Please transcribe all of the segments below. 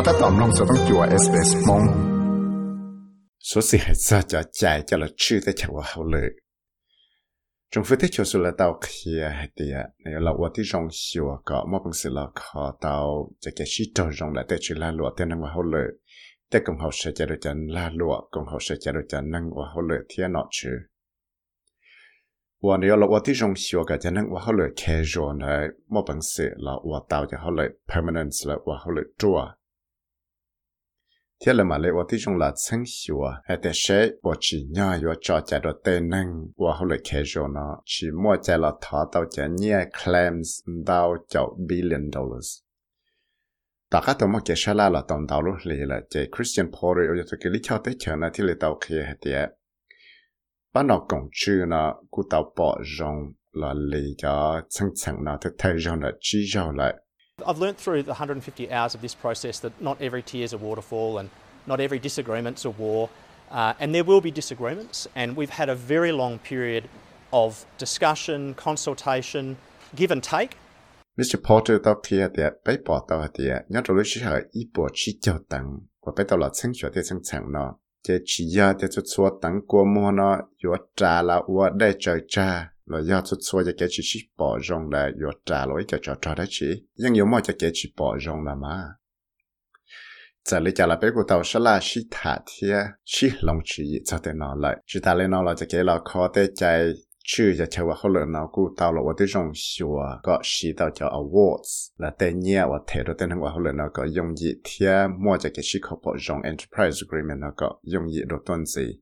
ก็ถ้าตอมลงจะต้องจัวเอสเอสมอง số si hệ sa cho chạy, cho là chư tới chẳng vào hậu lự. Trong phía tích cho sự là tàu kia à, thì à, này là quả tí rong à, có một bằng sự là khó tàu. Cho cái sĩ trò là tới chữ la lụa tới năng vào hậu lự. Cùng hậu sẽ cho được cho la cùng hậu sẽ cho được cho năng vào hậu lự thì và nếu là quả tí rong hiểu cả cho năng vào hậu lự casual này. Một bằng sự là quả tàu cho hậu lự permanent là quả hậu lự trua thế là mà lấy ô tí trong là sáng hiệu à? Hệ sẽ bỏ chỉ nhỏ yếu cho chả đồ tê năng và hậu lại khai rô nó. Chỉ mua chả là thả tao chả nhẹ claims đào chậu, billion dollars. Ta cá tao mà kể xa là tổng tàu luôn lì là cái Christian Porter ở chỗ cái lý cho tới chờ nó thì lấy tao kia hệ tế Ban nó cổng chư nó cứ tao bỏ rong là lì cho sáng sáng nó thì thay rong là chi rau lại. I've learnt through the 150 hours of this process that not every tear is a waterfall and not every disagreement's a war. Uh, and there will be disagreements, and we've had a very long period of discussion, consultation, give and take. Mr. Porter tao kia thì bây bỏ tao thì nhớ rồi lúc xưa ít bỏ chỉ cho tăng và bây tao là chân cho thì chân chân nó chế chỉ ya để cho chua tăng qua mua nó yo trả là wa để chơi trả lo ya tsu tsu ya ke chi chi bỏ rong là yo trả lỗi cho cho cho đó chỉ nhưng yo mo cho ke chi bỏ rong là mà giờ lấy trả là bé của tàu sẽ là chi thả thia chi lòng chỉ cho tên nó lại chỉ thả lên nó là cho cái là khó tê chạy chữ cho chơi và hậu lượng nó cũng tao là tôi dùng sửa có sĩ tao cho awards là tên nhẹ và thể đồ tên và hậu lượng nó có dùng gì thia mua cho cái sĩ khó bỏ dùng enterprise agreement nó có dùng gì đồ tuần gì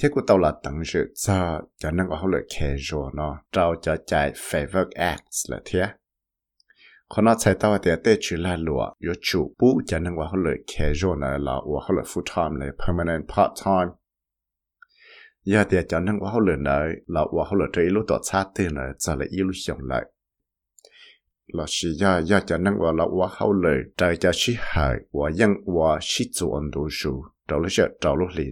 thế của tao là tận sự cho cho năng có hậu lợi khe nó, trao cho chạy favorite acts là thế. Còn nó chạy tao thì tê chữ là lụa yếu chủ bú, cho năng có hậu lợi khe rùa là của hậu lợi full time là permanent, part time. Giờ thì cho năng có hậu lợi nữa là của hậu lợi chơi lúc tổ sát thì nữa cho là yếu lúc sống lại. Là chỉ giờ giờ cho năng có là của hậu lợi trời cho sĩ hại của dân của sĩ chủ ổn đủ số đó là sẽ trao lúc liền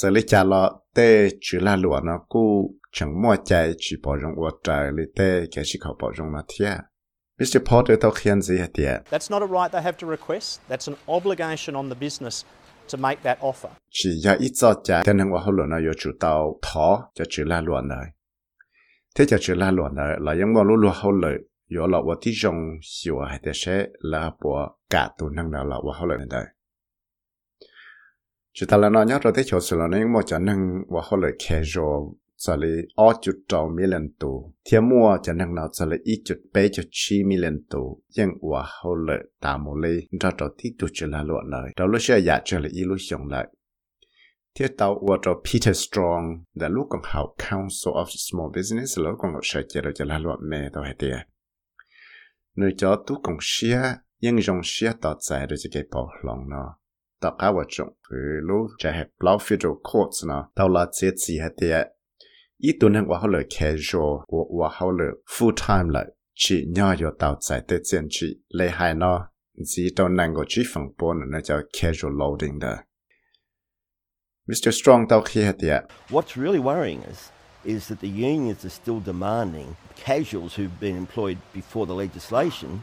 giờ lấy cha là tê chỉ là lúa nó cú chẳng mua chạy chỉ bỏ rong quá trời lấy tê cái chỉ khẩu bỏ rong là thiệt Mr. Porter tao khiên gì hết That's not a right they have to request. That's an obligation on the business to make that offer. chỉ ya ít cho cha thế nên họ luôn nói chủ tàu thọ cho chữ la luôn này thế cho chữ la luôn này là những mà luôn luôn họ lợi yo là tôi tí trong hiểu hay thế sẽ là bộ cả tu năng nào là tôi họ lợi này chỉ ta là nói nhớ rồi thế chỗ sự là nên mua cho nâng và họ lại casual cho lấy ở chút trâu million tu thiên mua cho nâng nào cho lấy ít chút bé cho chi million tu nhưng và họ lại tạm một lấy ra cho tí tu chỉ là luận này, đó lúc xưa giả cho lấy ít lúc xong lại. Thiết tàu của trâu Peter Strong đã lúc còn học Council of Small Business lúc còn học sẽ chỉ được cho là luận mê tàu hệ tiệt nơi cho tu còn xia nhưng dòng xia tỏ giải được cái bảo lòng nó ta ka wa chung lu cha he plau federal courts na ta la che chi ha te ya i tu nang wa ha le casual wa wa ha full time la chi nya yo tao zai te chen chi le hai no zi to nang go chi fang po na cha casual loading da. Mr. Strong, tao khi ha te What's really worrying is is that the unions are still demanding casuals who've been employed before the legislation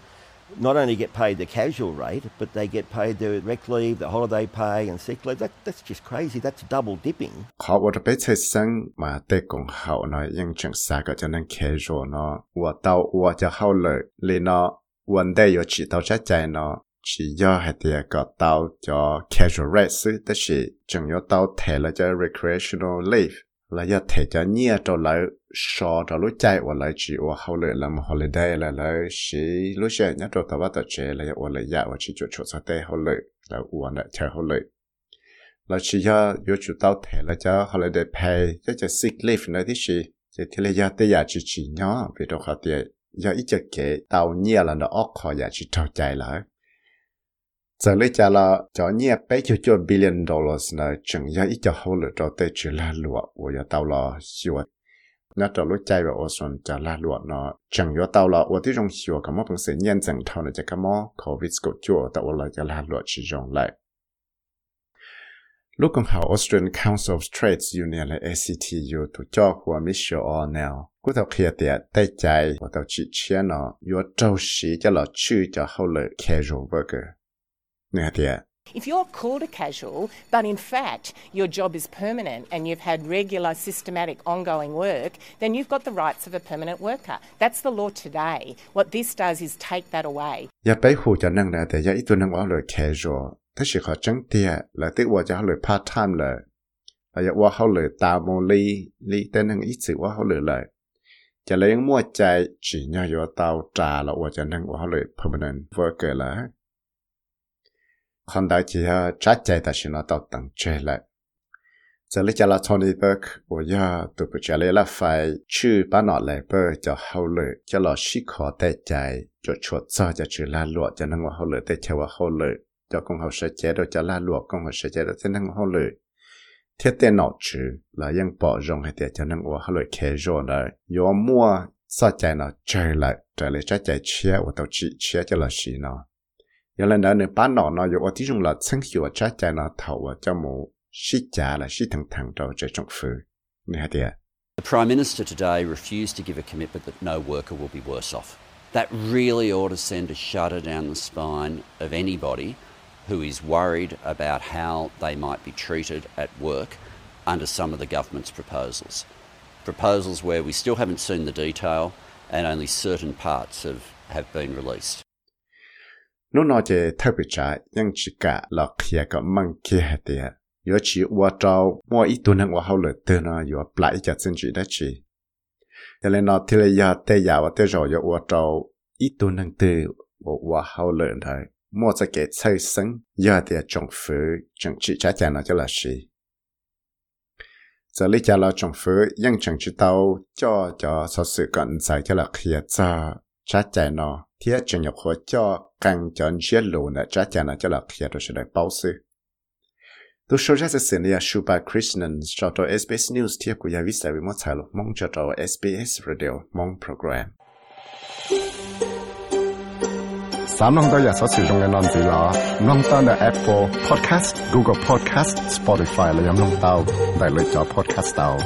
not only get paid the casual rate, but they get paid the rec leave, the holiday pay, and sick leave. That, that's just crazy. That's double dipping. What a bit thế sinh mà để cùng họ nó yên chừng sao cái cho casual nó, What tao và cho họ lợi, lý nó, vấn đề ở chỉ tao chắc nó, chỉ do hệ tiền có tao cho casual rate, tức là chỉ chẳng có tao thể là recreational leave. Leave，là giờ thể cho nhia cho lại so cho lúc chạy và lại chỉ và hậu lệ làm holiday là lại chỉ lúc chạy nhất cho tao bắt đầu chơi là và lại dạ và chỉ cho cho sao tệ hậu lệ là uổng lại chơi hậu lệ là chỉ cho yếu chủ tao thể là cho holiday pay cho cho sick leave nữa thì chỉ chỉ thì là giờ tới giờ chỉ chỉ nhỏ vì đâu khó tiền giờ ít cho cái tao nhia là nó óc khó giờ chỉ trâu chạy lại giờ lấy trả là cho nhẹ bé cho cho billion dollars là chừng ya ít cho hậu lửa cho tê chỉ là lụa của ya tao là nó cho lúc chạy vào xuân cho là lụa, nó chừng ya tao là của trong cái sự cái covid có lại lúc còn học Australian Council of Trades Union là ACTU tổ cho của Michelle O'Neill cô tao kia tiệt tay chạy của tao chỉ chia nó yo trâu sĩ cho là chữ cho hậu lửa casual worker thì If you're called a casual, but in fact your job is permanent and you've had regular, systematic, ongoing work, then you've got the rights of a permanent worker. That's the law today. What this does is take that away. ya bây hồ cho năng là để ya ít tuần năng vào lời casual thế chỉ khó trắng tia là tiếc vào cho lời part time là là ya vào họ lời tạo một ly ly tên năng ít sự vào họ lời lại cho lấy mua chạy chỉ nhau yo tàu trả là vào cho năng vào lời permanent worker khanda còn ha ta chỉ nó tàu tăng chơi lại giờ lấy cho Tony Burke của ya tụi bây giờ lấy phải chữ bán nọ lại bơ cho hậu lợi cho là sĩ khó tay chạy cho cho cho cho chữ la lụa cho năng hậu lợi tay theo hậu lợi cho công hậu sẽ chế đó cho la lụa công hậu sẽ chế đó cho năng hậu lợi thiết tên nọ chữ là ยัง bỏ rong hay để cho năng hậu lợi kề rồi là yo mua sao chạy nó chơi lại trở lại trái chạy chia và tàu chỉ chia cho là gì nó The Prime Minister today refused to give a commitment that no worker will be worse off. That really ought to send a shudder down the spine of anybody who is worried about how they might be treated at work under some of the government's proposals. Proposals where we still haven't seen the detail and only certain parts have, have been released. Nó nói về thay bị trả nhưng chỉ cả là kia có mang kia hết đi yo chỉ qua trâu mua ít tuần hàng qua hậu lợi từ nó yo lại cho chân chỉ đó chỉ cho nên nó thì là giờ tê giờ và tê rồi yo qua trâu ít tuần hàng từ qua hậu lợi thôi mua cho cái xây sinh giờ thì trồng phứ trồng chỉ trả tiền nó cho là gì giờ lý cho là trồng phứ nhưng trồng chỉ tàu cho cho số sự cận giải cho là kia cho trả tiền nó thiết cho nhập khóa cho càng chọn giết lù nè trả trả nè cho là khi rồi sẽ được báo sư. Tôi sâu ra sẽ xin là Shubha Krishnan cho tôi SBS News thiết của gia vị sẽ bị mất tài lục mong cho tôi SBS Radio mong program. Sáng nông tôi giả sử sử dụng cái non gì đó. nông ta là Apple Podcast, Google Podcast, Spotify là nhóm nông tao, đại lựa chọn podcast tao.